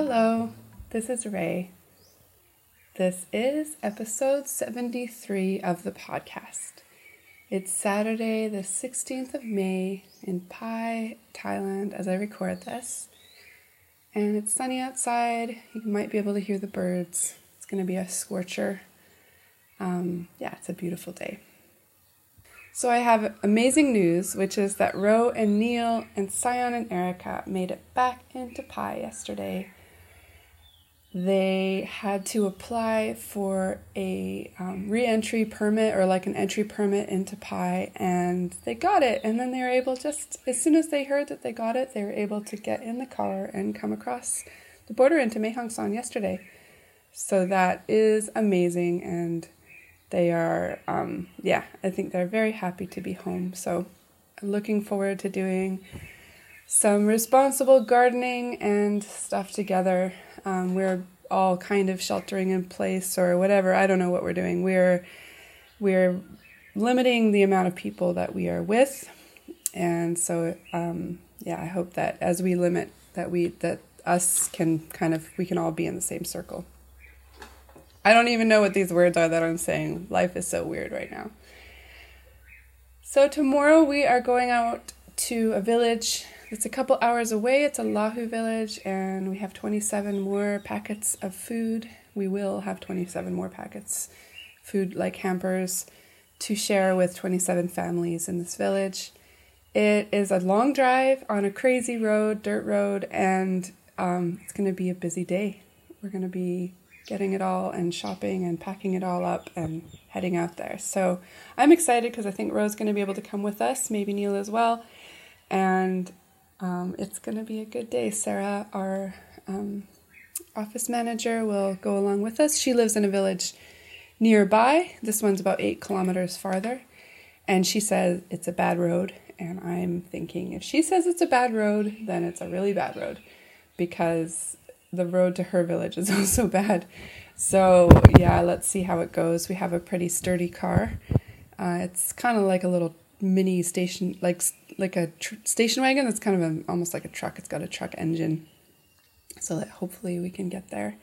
Hello, this is Ray. This is episode 73 of the podcast. It's Saturday, the 16th of May in Pai, Thailand, as I record this. And it's sunny outside. You might be able to hear the birds. It's going to be a scorcher. Um, yeah, it's a beautiful day. So I have amazing news, which is that Ro and Neil and Sion and Erica made it back into Pai yesterday. They had to apply for a um, re-entry permit or like an entry permit into Pai, and they got it. And then they were able just as soon as they heard that they got it, they were able to get in the car and come across the border into Mae Hong yesterday. So that is amazing, and they are, um, yeah, I think they're very happy to be home. So I'm looking forward to doing some responsible gardening and stuff together. Um, we're all kind of sheltering in place or whatever. I don't know what we're doing. We're we're limiting the amount of people that we are with, and so um, yeah, I hope that as we limit that we that us can kind of we can all be in the same circle. I don't even know what these words are that I'm saying. Life is so weird right now. So, tomorrow we are going out to a village that's a couple hours away. It's a Lahu village, and we have 27 more packets of food. We will have 27 more packets, food like hampers, to share with 27 families in this village. It is a long drive on a crazy road, dirt road, and um, it's going to be a busy day. We're going to be getting it all and shopping and packing it all up and heading out there. So I'm excited because I think Ro's going to be able to come with us, maybe Neil as well. And um, it's going to be a good day. Sarah, our um, office manager, will go along with us. She lives in a village nearby. This one's about eight kilometers farther. And she says it's a bad road. And I'm thinking if she says it's a bad road, then it's a really bad road because the road to her village is also bad. So yeah, let's see how it goes. We have a pretty sturdy car. Uh, it's kind of like a little mini station, like like a tr- station wagon. That's kind of a, almost like a truck. It's got a truck engine, so that hopefully we can get there.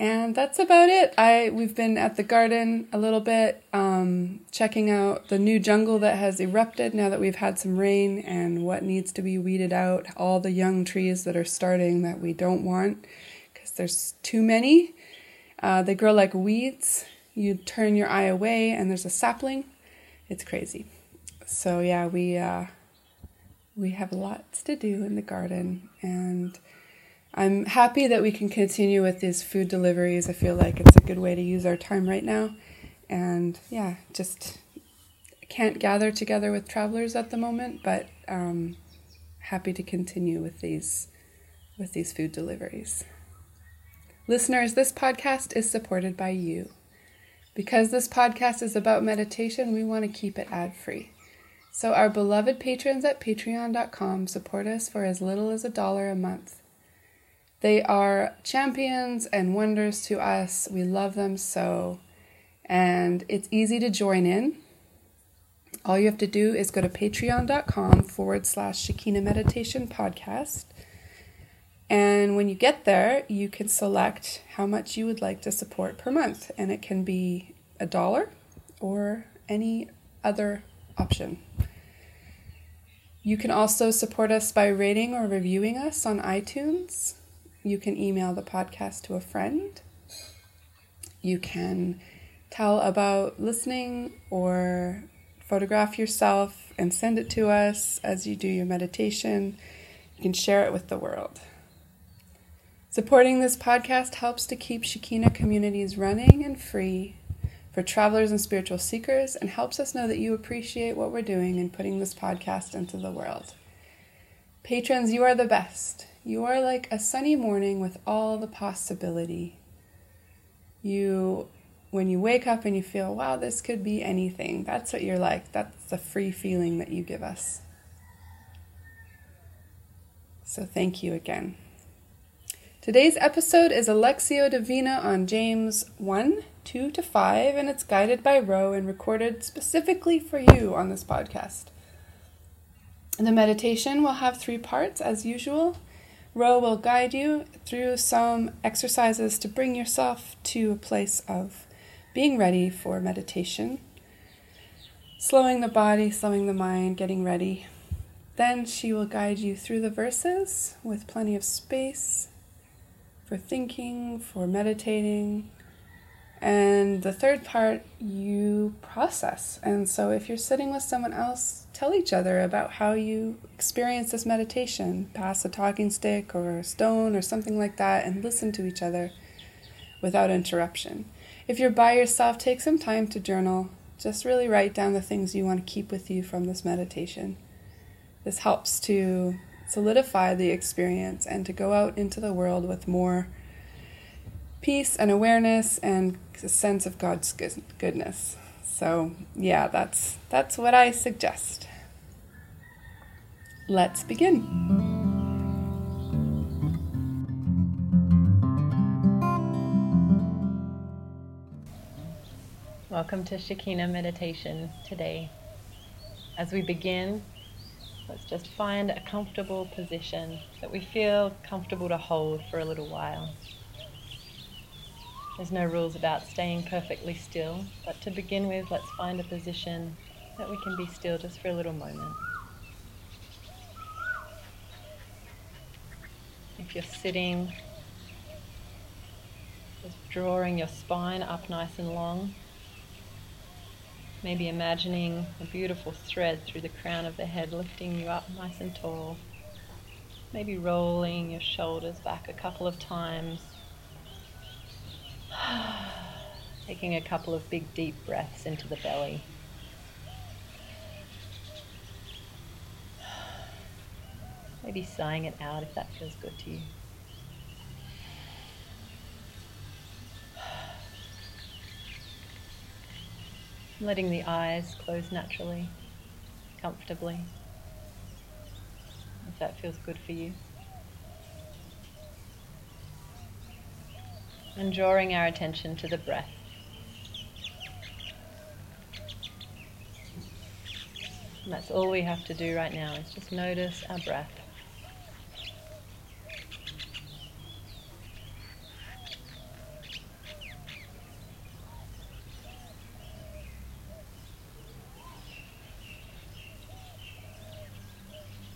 And that's about it. I we've been at the garden a little bit, um, checking out the new jungle that has erupted now that we've had some rain and what needs to be weeded out. All the young trees that are starting that we don't want because there's too many. Uh, they grow like weeds. You turn your eye away and there's a sapling. It's crazy. So yeah, we uh, we have lots to do in the garden and I'm happy that we can continue with these food deliveries. I feel like it's a good way to use our time right now. And yeah, just can't gather together with travelers at the moment, but um, happy to continue with these with these food deliveries. Listeners, this podcast is supported by you. Because this podcast is about meditation, we want to keep it ad free. So, our beloved patrons at patreon.com support us for as little as a dollar a month. They are champions and wonders to us. We love them so. And it's easy to join in. All you have to do is go to patreon.com forward slash Shekinah Meditation Podcast. And when you get there, you can select how much you would like to support per month. And it can be a dollar or any other option. You can also support us by rating or reviewing us on iTunes. You can email the podcast to a friend. You can tell about listening or photograph yourself and send it to us as you do your meditation. You can share it with the world. Supporting this podcast helps to keep Shekinah communities running and free for travelers and spiritual seekers and helps us know that you appreciate what we're doing in putting this podcast into the world. Patrons, you are the best. You are like a sunny morning with all the possibility. You, when you wake up and you feel, wow, this could be anything, that's what you're like. That's the free feeling that you give us. So thank you again. Today's episode is a Lectio Divina on James 1 2 to 5, and it's guided by Ro and recorded specifically for you on this podcast. The meditation will have three parts as usual. Ro will guide you through some exercises to bring yourself to a place of being ready for meditation, slowing the body, slowing the mind, getting ready. Then she will guide you through the verses with plenty of space for thinking, for meditating, and the third part, you process. And so if you're sitting with someone else, tell each other about how you experience this meditation. Pass a talking stick or a stone or something like that and listen to each other without interruption. If you're by yourself, take some time to journal. Just really write down the things you want to keep with you from this meditation. This helps to solidify the experience and to go out into the world with more peace and awareness and a sense of God's goodness. So, yeah, that's that's what I suggest. Let's begin. Welcome to Shekinah Meditation today. As we begin, let's just find a comfortable position that we feel comfortable to hold for a little while. There's no rules about staying perfectly still, but to begin with, let's find a position that we can be still just for a little moment. If you're sitting, just drawing your spine up nice and long. Maybe imagining a beautiful thread through the crown of the head lifting you up nice and tall. Maybe rolling your shoulders back a couple of times Taking a couple of big deep breaths into the belly. Maybe sighing it out if that feels good to you. Letting the eyes close naturally, comfortably, if that feels good for you. and drawing our attention to the breath. And that's all we have to do right now is just notice our breath.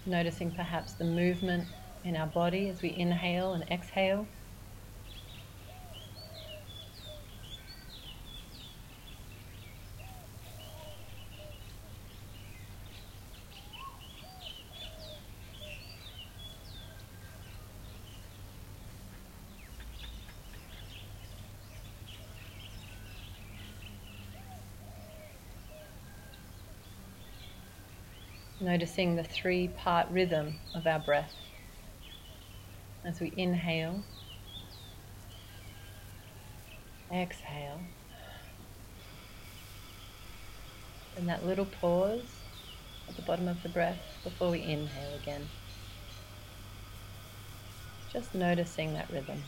Noticing perhaps the movement in our body as we inhale and exhale. Noticing the three part rhythm of our breath. As we inhale, exhale, and that little pause at the bottom of the breath before we inhale again. Just noticing that rhythm.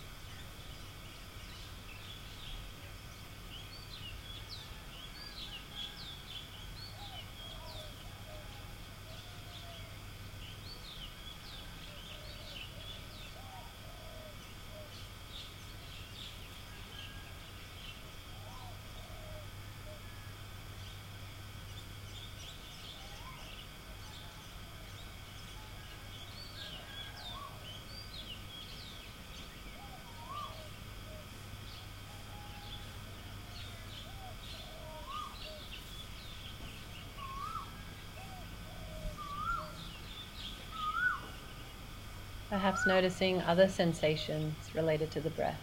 Perhaps noticing other sensations related to the breath.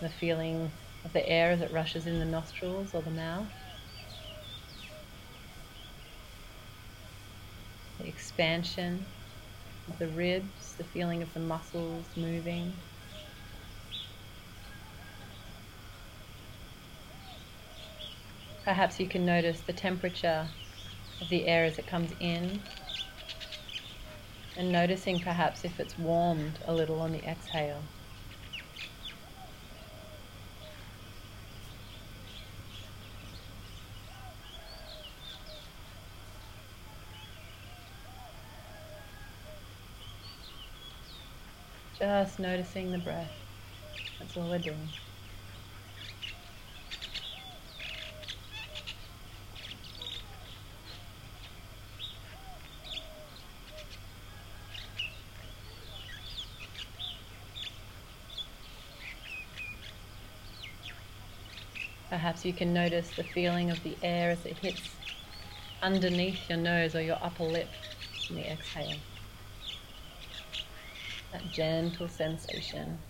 The feeling of the air as it rushes in the nostrils or the mouth. The expansion of the ribs, the feeling of the muscles moving. Perhaps you can notice the temperature of the air as it comes in and noticing perhaps if it's warmed a little on the exhale. Just noticing the breath. That's all we're doing. Perhaps you can notice the feeling of the air as it hits underneath your nose or your upper lip in the exhale. That gentle sensation.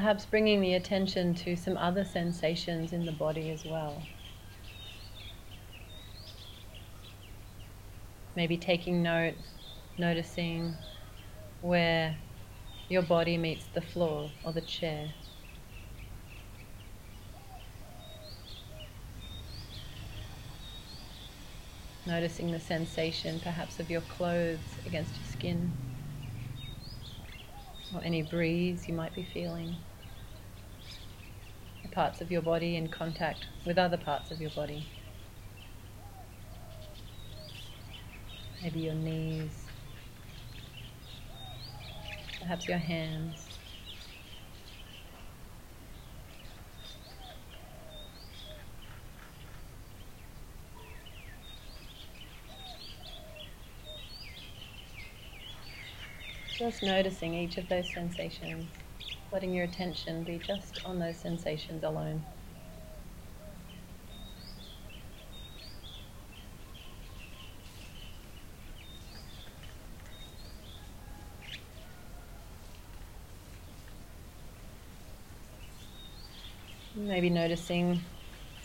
Perhaps bringing the attention to some other sensations in the body as well. Maybe taking note, noticing where your body meets the floor or the chair. Noticing the sensation perhaps of your clothes against your skin or any breeze you might be feeling. Parts of your body in contact with other parts of your body. Maybe your knees, perhaps your hands. Just noticing each of those sensations, letting your attention be just on those sensations alone. Maybe noticing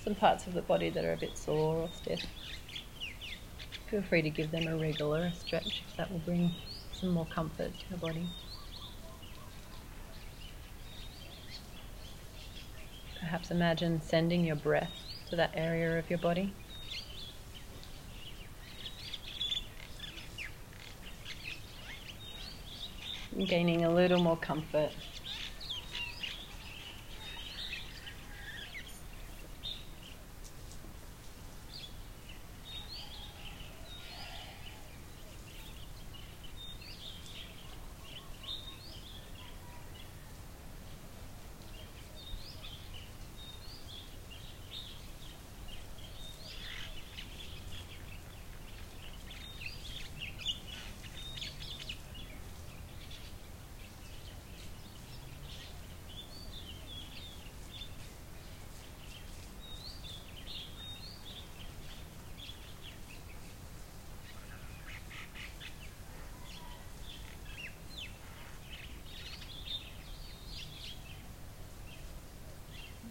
some parts of the body that are a bit sore or stiff. Feel free to give them a regular stretch if that will bring some more comfort to the body. Perhaps imagine sending your breath to that area of your body. Gaining a little more comfort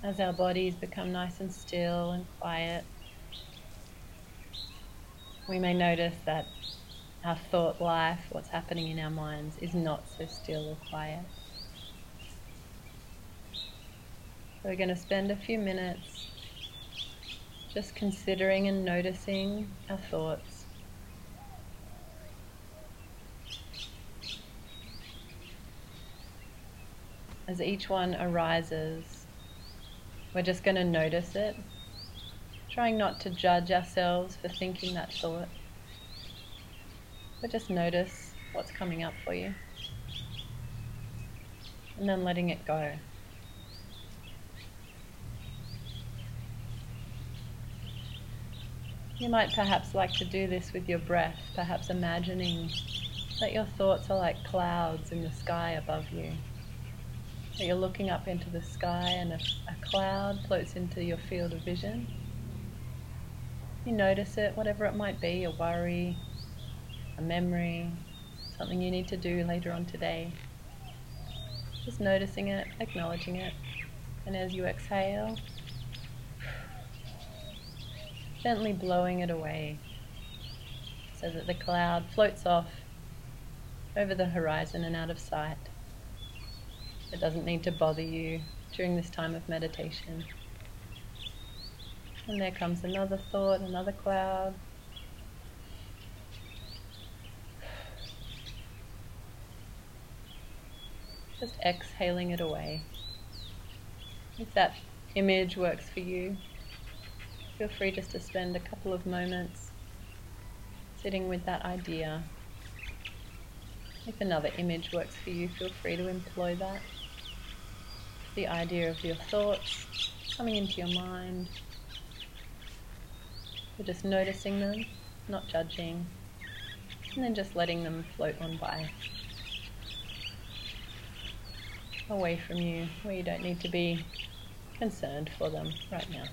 as our bodies become nice and still and quiet, we may notice that our thought life, what's happening in our minds, is not so still or quiet. So we're going to spend a few minutes just considering and noticing our thoughts. as each one arises, we're just going to notice it, trying not to judge ourselves for thinking that thought, but just notice what's coming up for you, and then letting it go. You might perhaps like to do this with your breath, perhaps imagining that your thoughts are like clouds in the sky above you. You're looking up into the sky and a, a cloud floats into your field of vision. You notice it, whatever it might be a worry, a memory, something you need to do later on today. Just noticing it, acknowledging it, and as you exhale, gently blowing it away so that the cloud floats off over the horizon and out of sight. It doesn't need to bother you during this time of meditation. And there comes another thought, another cloud. Just exhaling it away. If that image works for you, feel free just to spend a couple of moments sitting with that idea if another image works for you, feel free to employ that. The idea of your thoughts coming into your mind. You're just noticing them, not judging, and then just letting them float on by. Away from you, where you don't need to be concerned for them right now.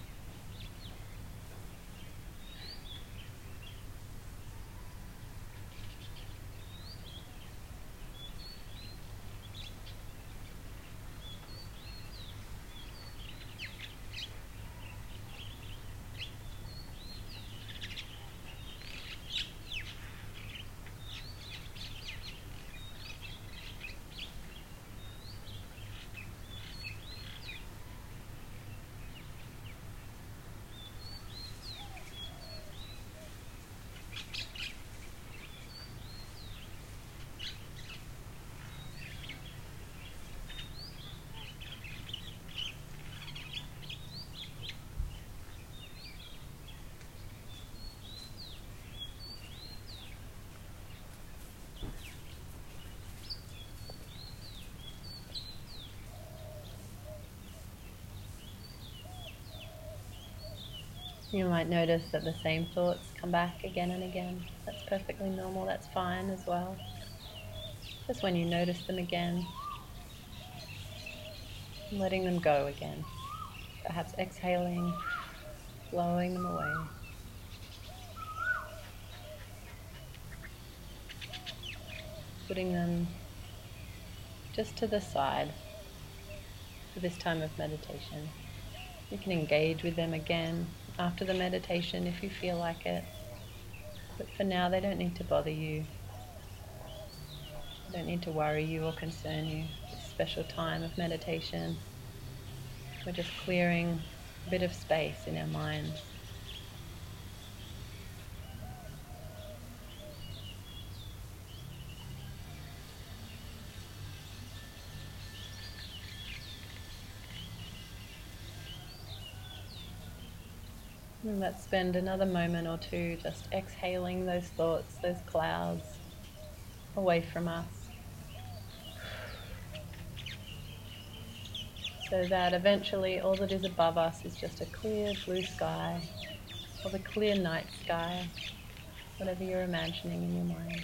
You might notice that the same thoughts come back again and again. That's perfectly normal, that's fine as well. Just when you notice them again, letting them go again. Perhaps exhaling, blowing them away. Putting them just to the side for this time of meditation. You can engage with them again after the meditation if you feel like it. But for now, they don't need to bother you. They don't need to worry you or concern you. It's a special time of meditation. We're just clearing a bit of space in our minds. And let's spend another moment or two just exhaling those thoughts, those clouds away from us. So that eventually all that is above us is just a clear blue sky or the clear night sky, whatever you're imagining in your mind.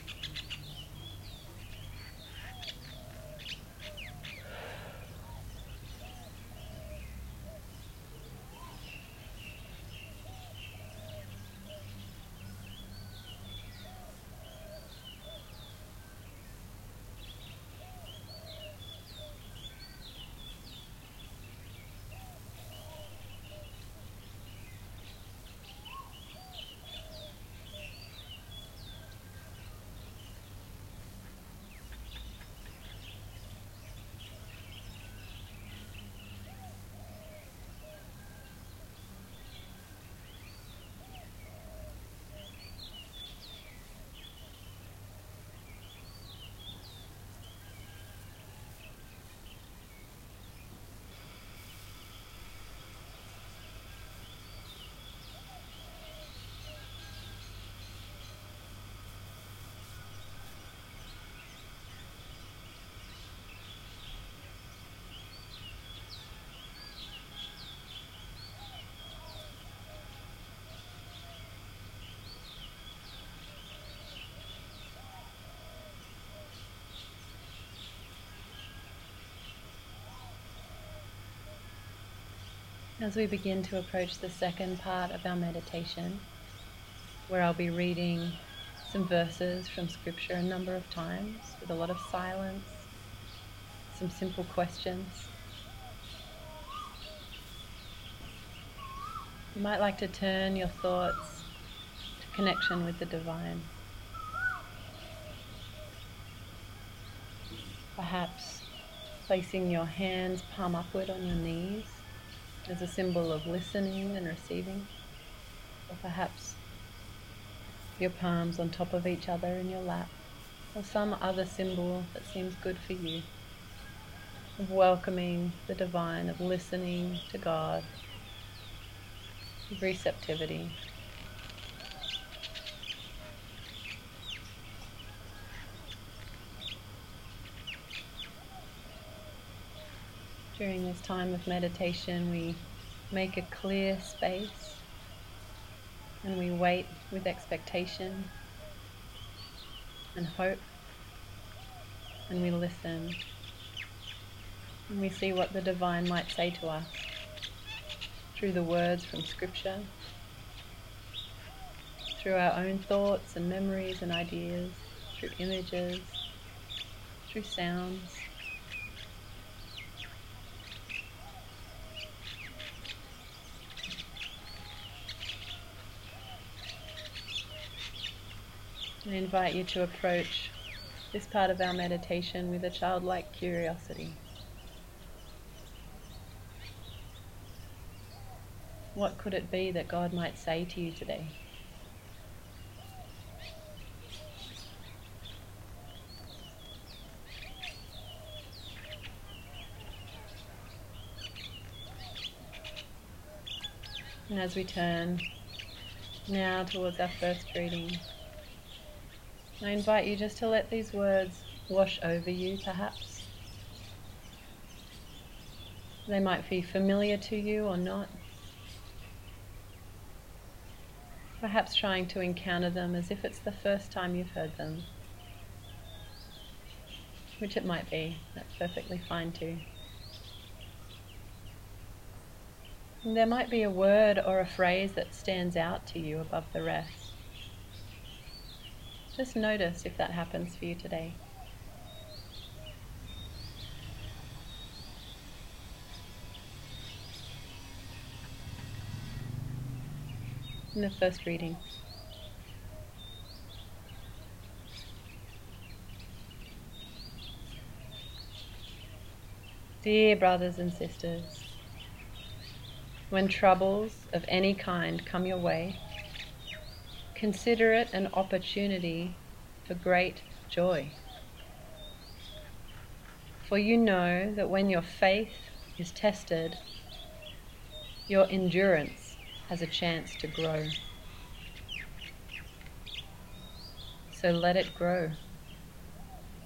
As we begin to approach the second part of our meditation, where I'll be reading some verses from Scripture a number of times with a lot of silence, some simple questions. You might like to turn your thoughts to connection with the divine. Perhaps placing your hands palm upward on your knees as a symbol of listening and receiving, or perhaps your palms on top of each other in your lap, or some other symbol that seems good for you, of welcoming the divine, of listening to God, of receptivity. During this time of meditation, we make a clear space and we wait with expectation and hope and we listen. And we see what the divine might say to us through the words from scripture through our own thoughts and memories and ideas through images through sounds I invite you to approach this part of our meditation with a childlike curiosity. What could it be that God might say to you today? And as we turn now towards our first reading, I invite you just to let these words wash over you, perhaps. They might be familiar to you or not. Perhaps trying to encounter them as if it's the first time you've heard them. Which it might be, that's perfectly fine too. And there might be a word or a phrase that stands out to you above the rest. Just notice if that happens for you today. In the first reading. Dear brothers and sisters, when troubles of any kind come your way, Consider it an opportunity for great joy. For you know that when your faith is tested, your endurance has a chance to grow. So let it grow.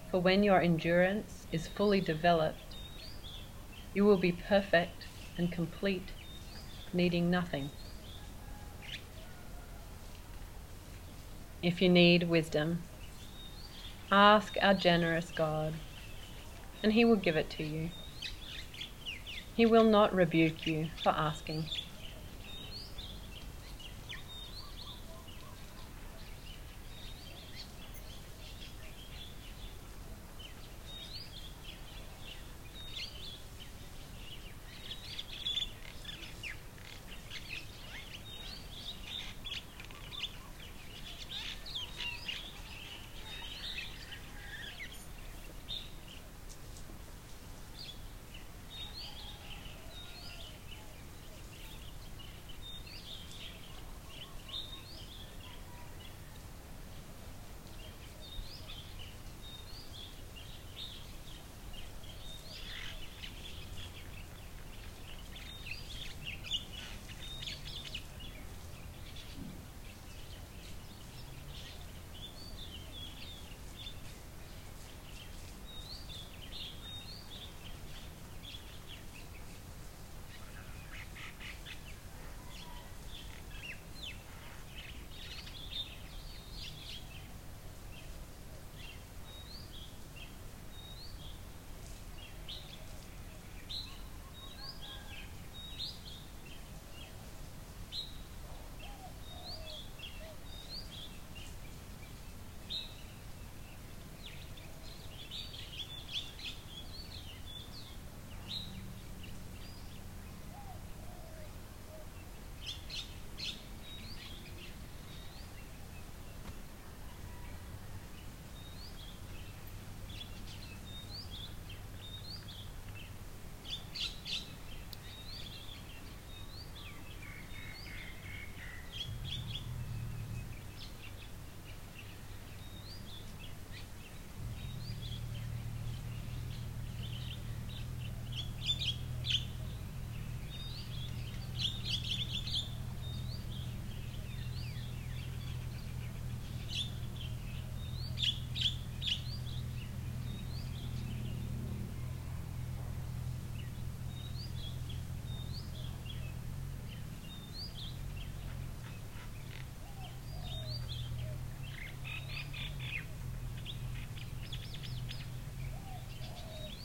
For when your endurance is fully developed, you will be perfect and complete, needing nothing. If you need wisdom, ask our generous God, and He will give it to you. He will not rebuke you for asking.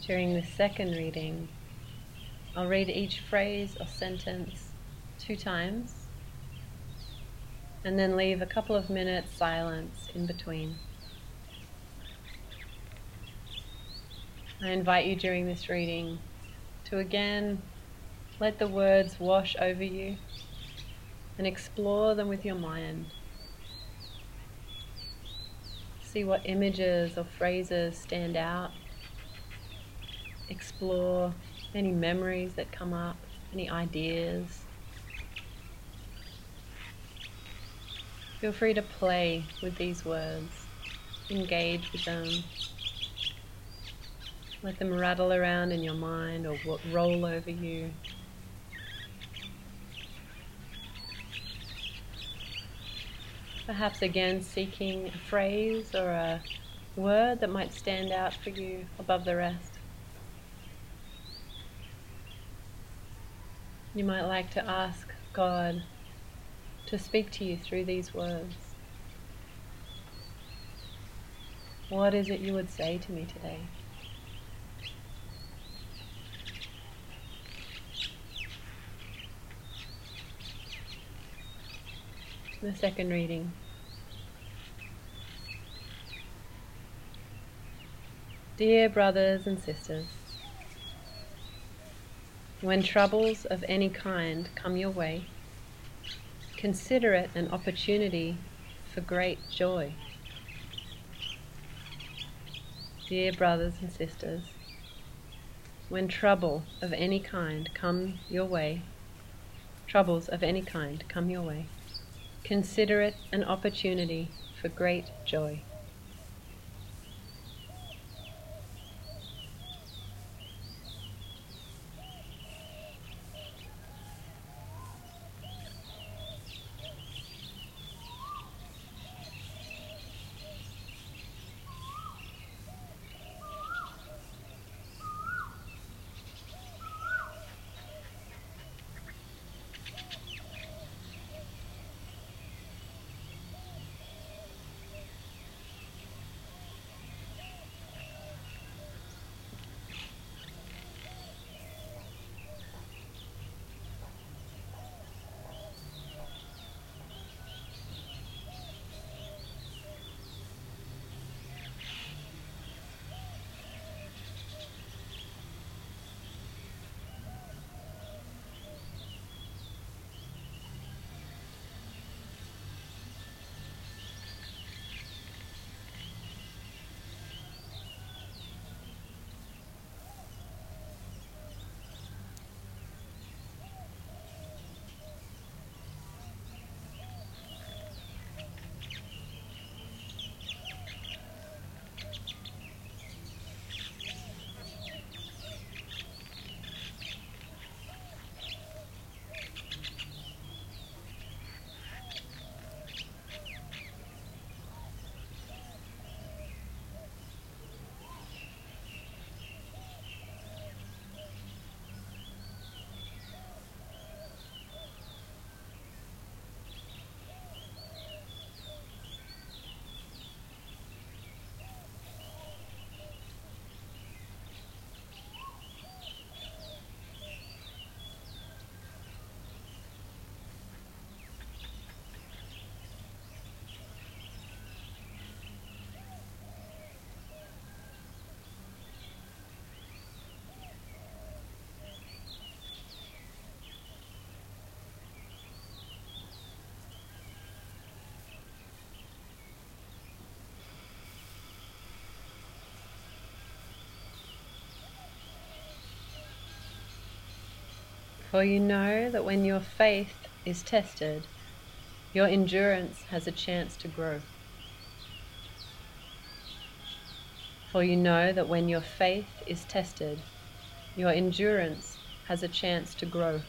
During this second reading, I'll read each phrase or sentence two times and then leave a couple of minutes silence in between. I invite you during this reading to again let the words wash over you and explore them with your mind. See what images or phrases stand out. Explore any memories that come up, any ideas. Feel free to play with these words, engage with them. Let them rattle around in your mind or roll over you. Perhaps again seeking a phrase or a word that might stand out for you above the rest. You might like to ask God to speak to you through these words. What is it you would say to me today? The second reading. Dear brothers and sisters, when troubles of any kind come your way, consider it an opportunity for great joy. Dear brothers and sisters, when trouble of any kind come your way, troubles of any kind come your way, consider it an opportunity for great joy. For you know that when your faith is tested, your endurance has a chance to grow. For you know that when your faith is tested, your endurance has a chance to grow.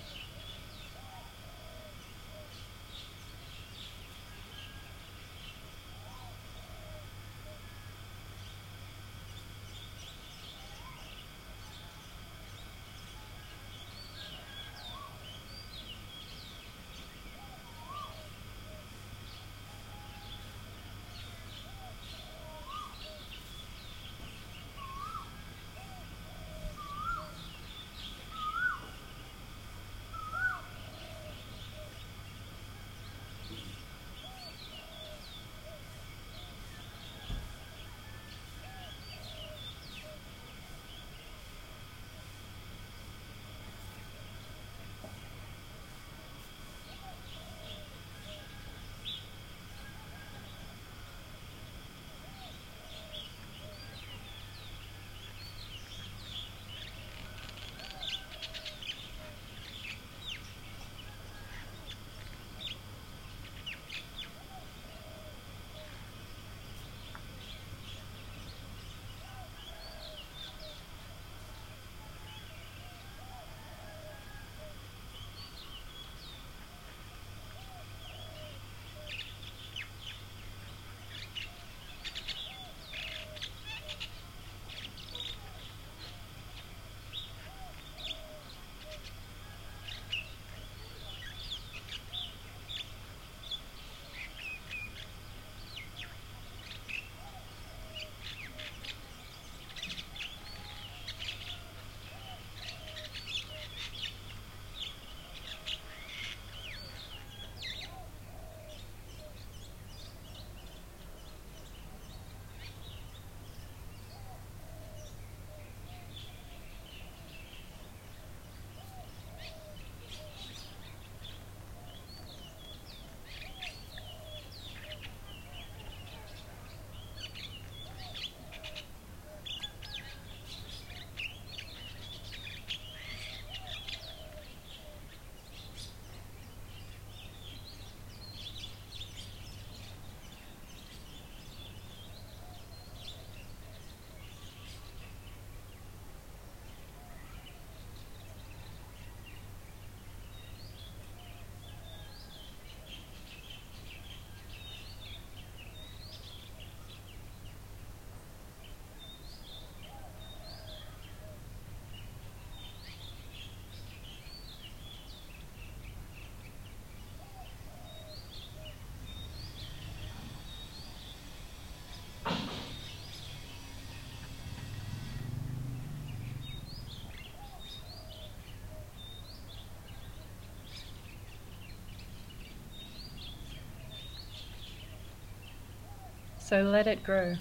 So let it grow.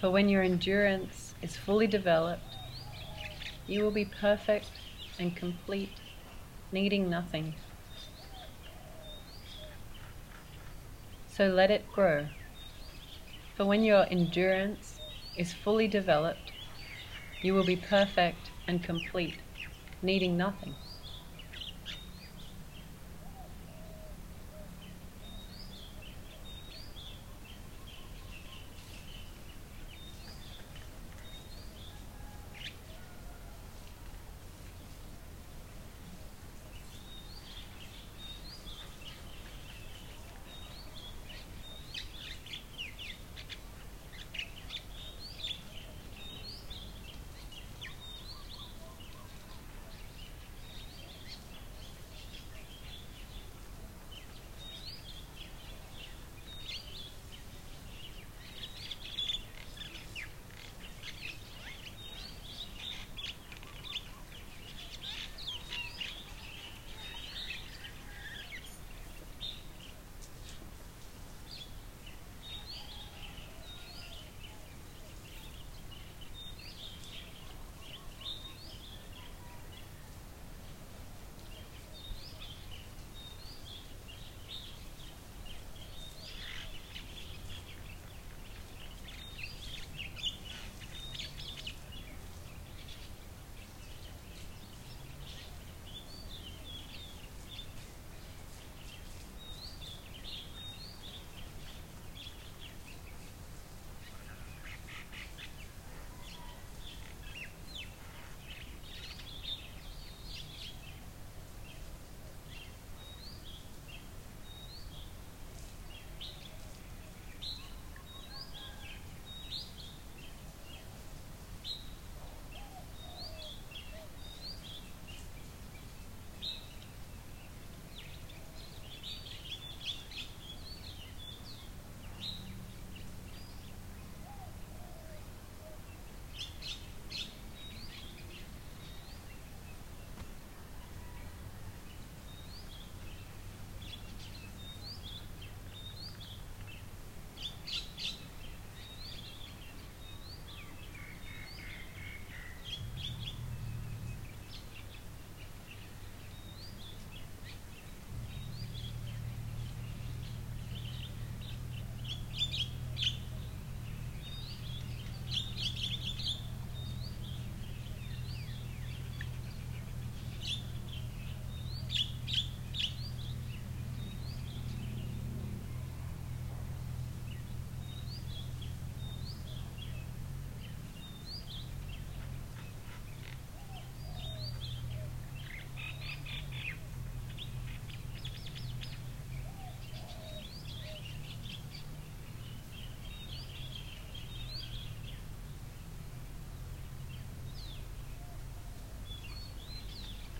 For when your endurance is fully developed, you will be perfect and complete, needing nothing. So let it grow. For when your endurance is fully developed, you will be perfect and complete, needing nothing.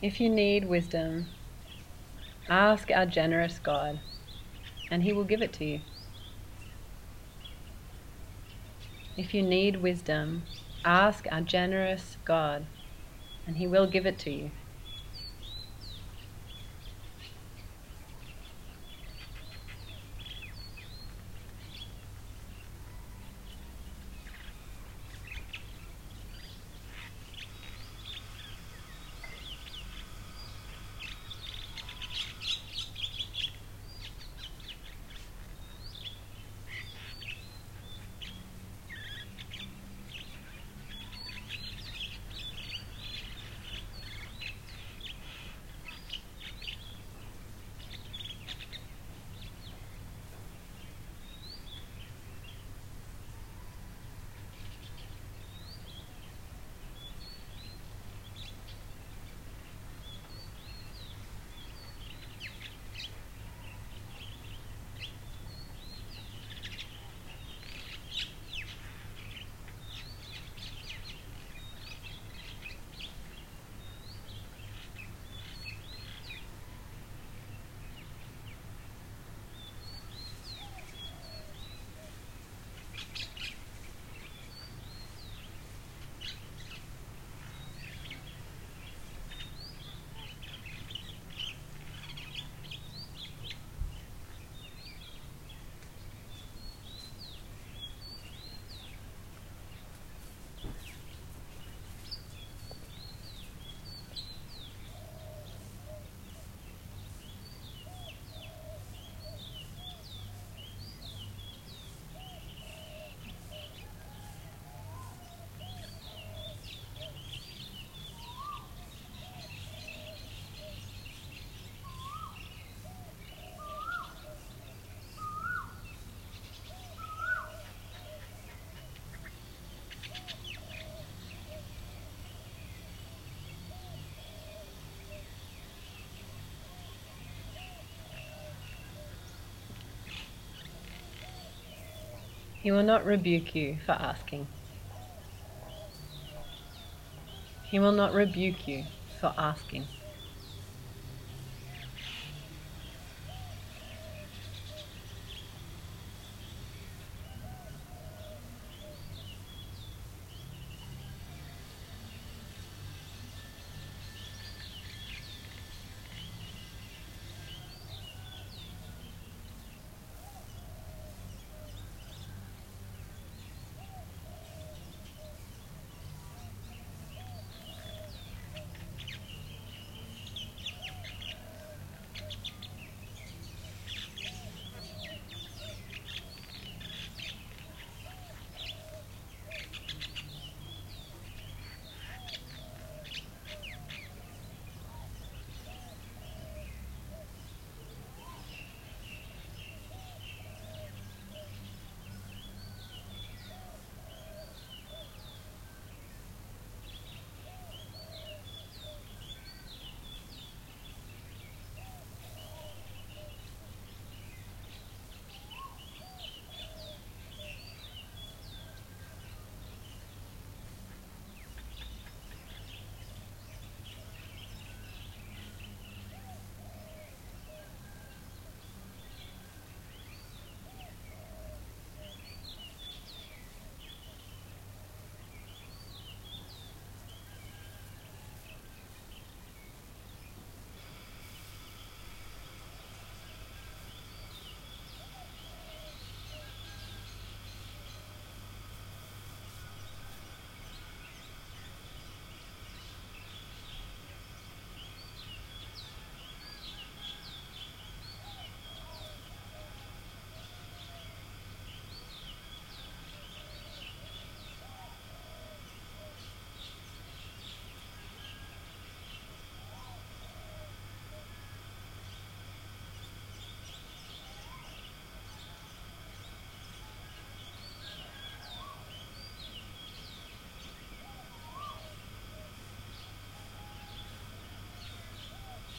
If you need wisdom, ask our generous God, and He will give it to you. If you need wisdom, ask our generous God, and He will give it to you. He will not rebuke you for asking. He will not rebuke you for asking.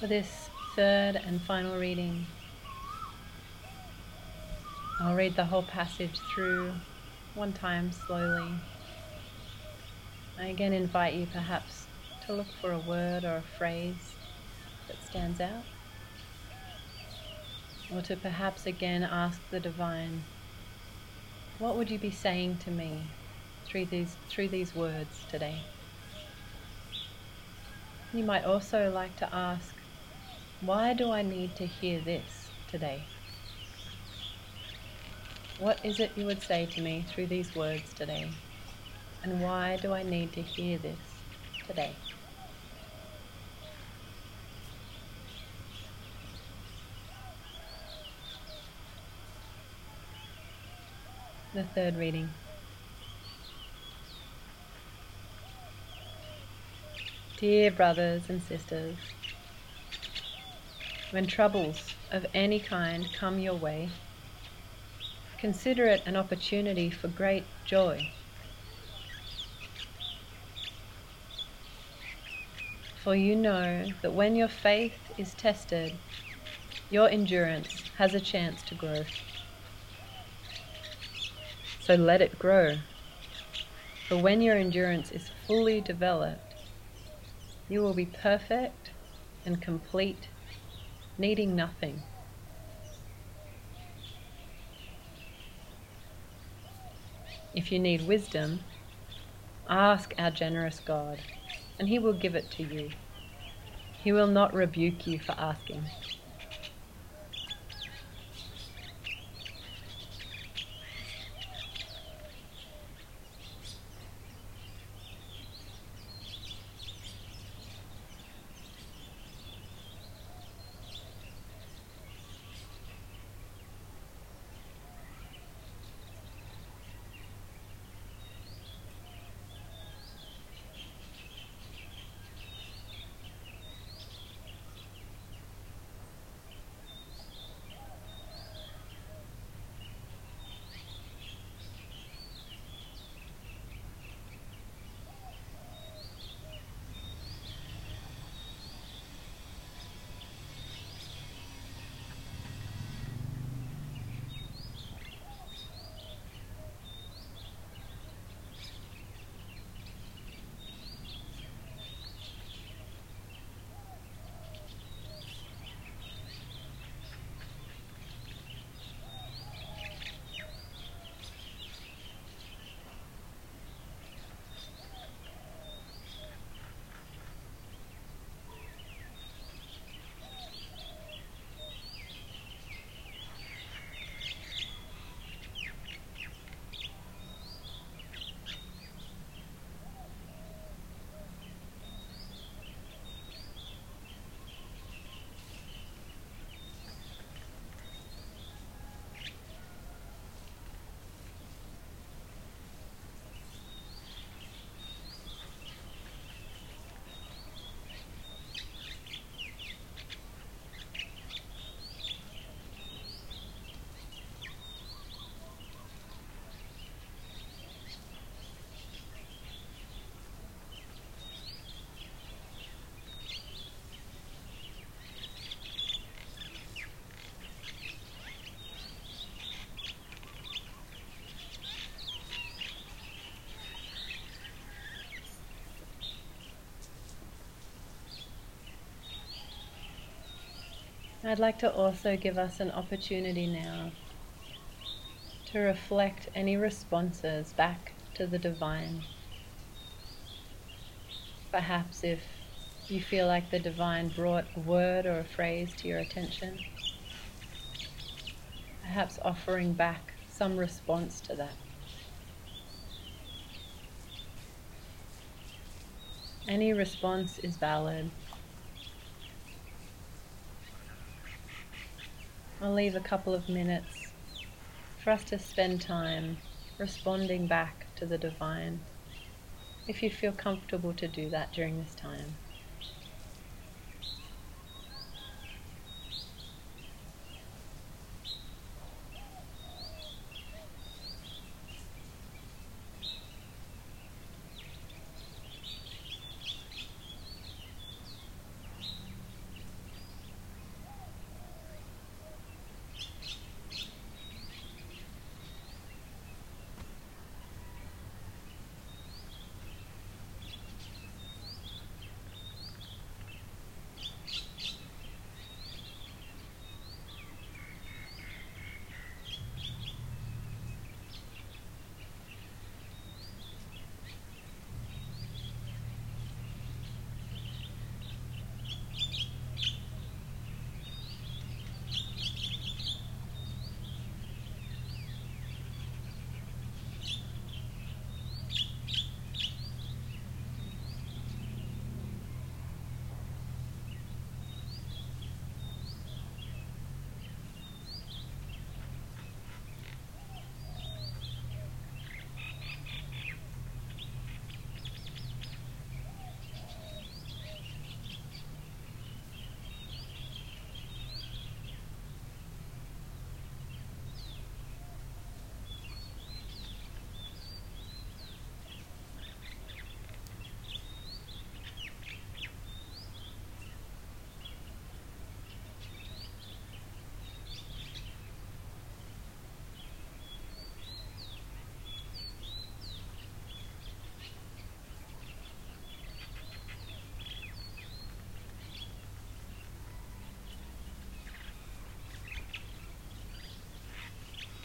For this third and final reading, I'll read the whole passage through one time slowly. I again invite you perhaps to look for a word or a phrase that stands out, or to perhaps again ask the divine, what would you be saying to me through these through these words today? You might also like to ask why do I need to hear this today? What is it you would say to me through these words today? And why do I need to hear this today? The third reading. Dear brothers and sisters, when troubles of any kind come your way, consider it an opportunity for great joy. For you know that when your faith is tested, your endurance has a chance to grow. So let it grow. For when your endurance is fully developed, you will be perfect and complete needing nothing. If you need wisdom, ask our generous God, and He will give it to you. He will not rebuke you for asking. I'd like to also give us an opportunity now to reflect any responses back to the divine. Perhaps if you feel like the divine brought a word or a phrase to your attention, perhaps offering back some response to that. Any response is valid. I'll leave a couple of minutes for us to spend time responding back to the divine if you feel comfortable to do that during this time.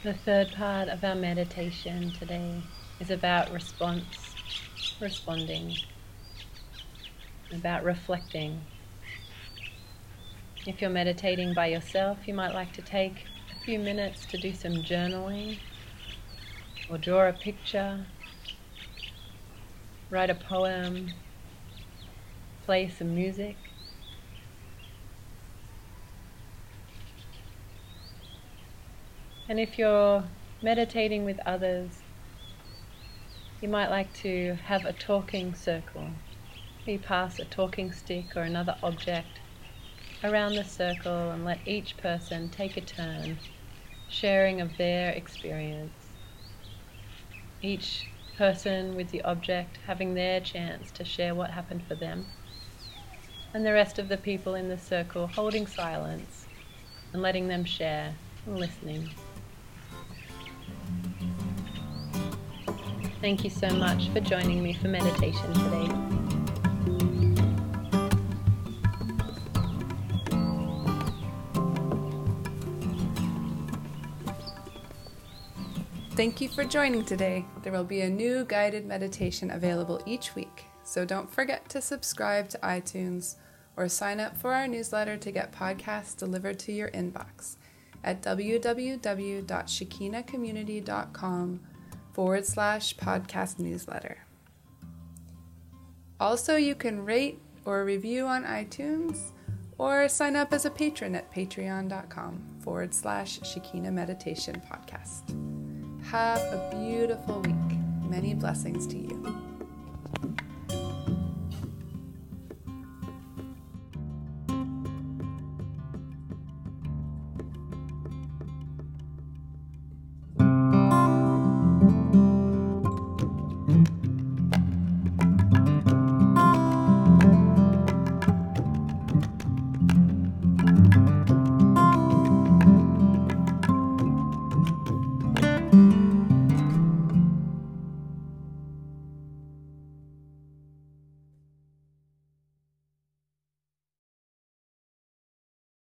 The third part of our meditation today is about response, responding, about reflecting. If you're meditating by yourself, you might like to take a few minutes to do some journaling or draw a picture, write a poem, play some music. And if you're meditating with others, you might like to have a talking circle. You pass a talking stick or another object around the circle and let each person take a turn sharing of their experience. Each person with the object having their chance to share what happened for them, and the rest of the people in the circle holding silence and letting them share and listening. Thank you so much for joining me for meditation today. Thank you for joining today. There will be a new guided meditation available each week, so don't forget to subscribe to iTunes or sign up for our newsletter to get podcasts delivered to your inbox at www.shekinahcommunity.com forward slash podcast newsletter. Also, you can rate or review on iTunes or sign up as a patron at patreon.com forward slash Shekinah Meditation Podcast. Have a beautiful week. Many blessings to you.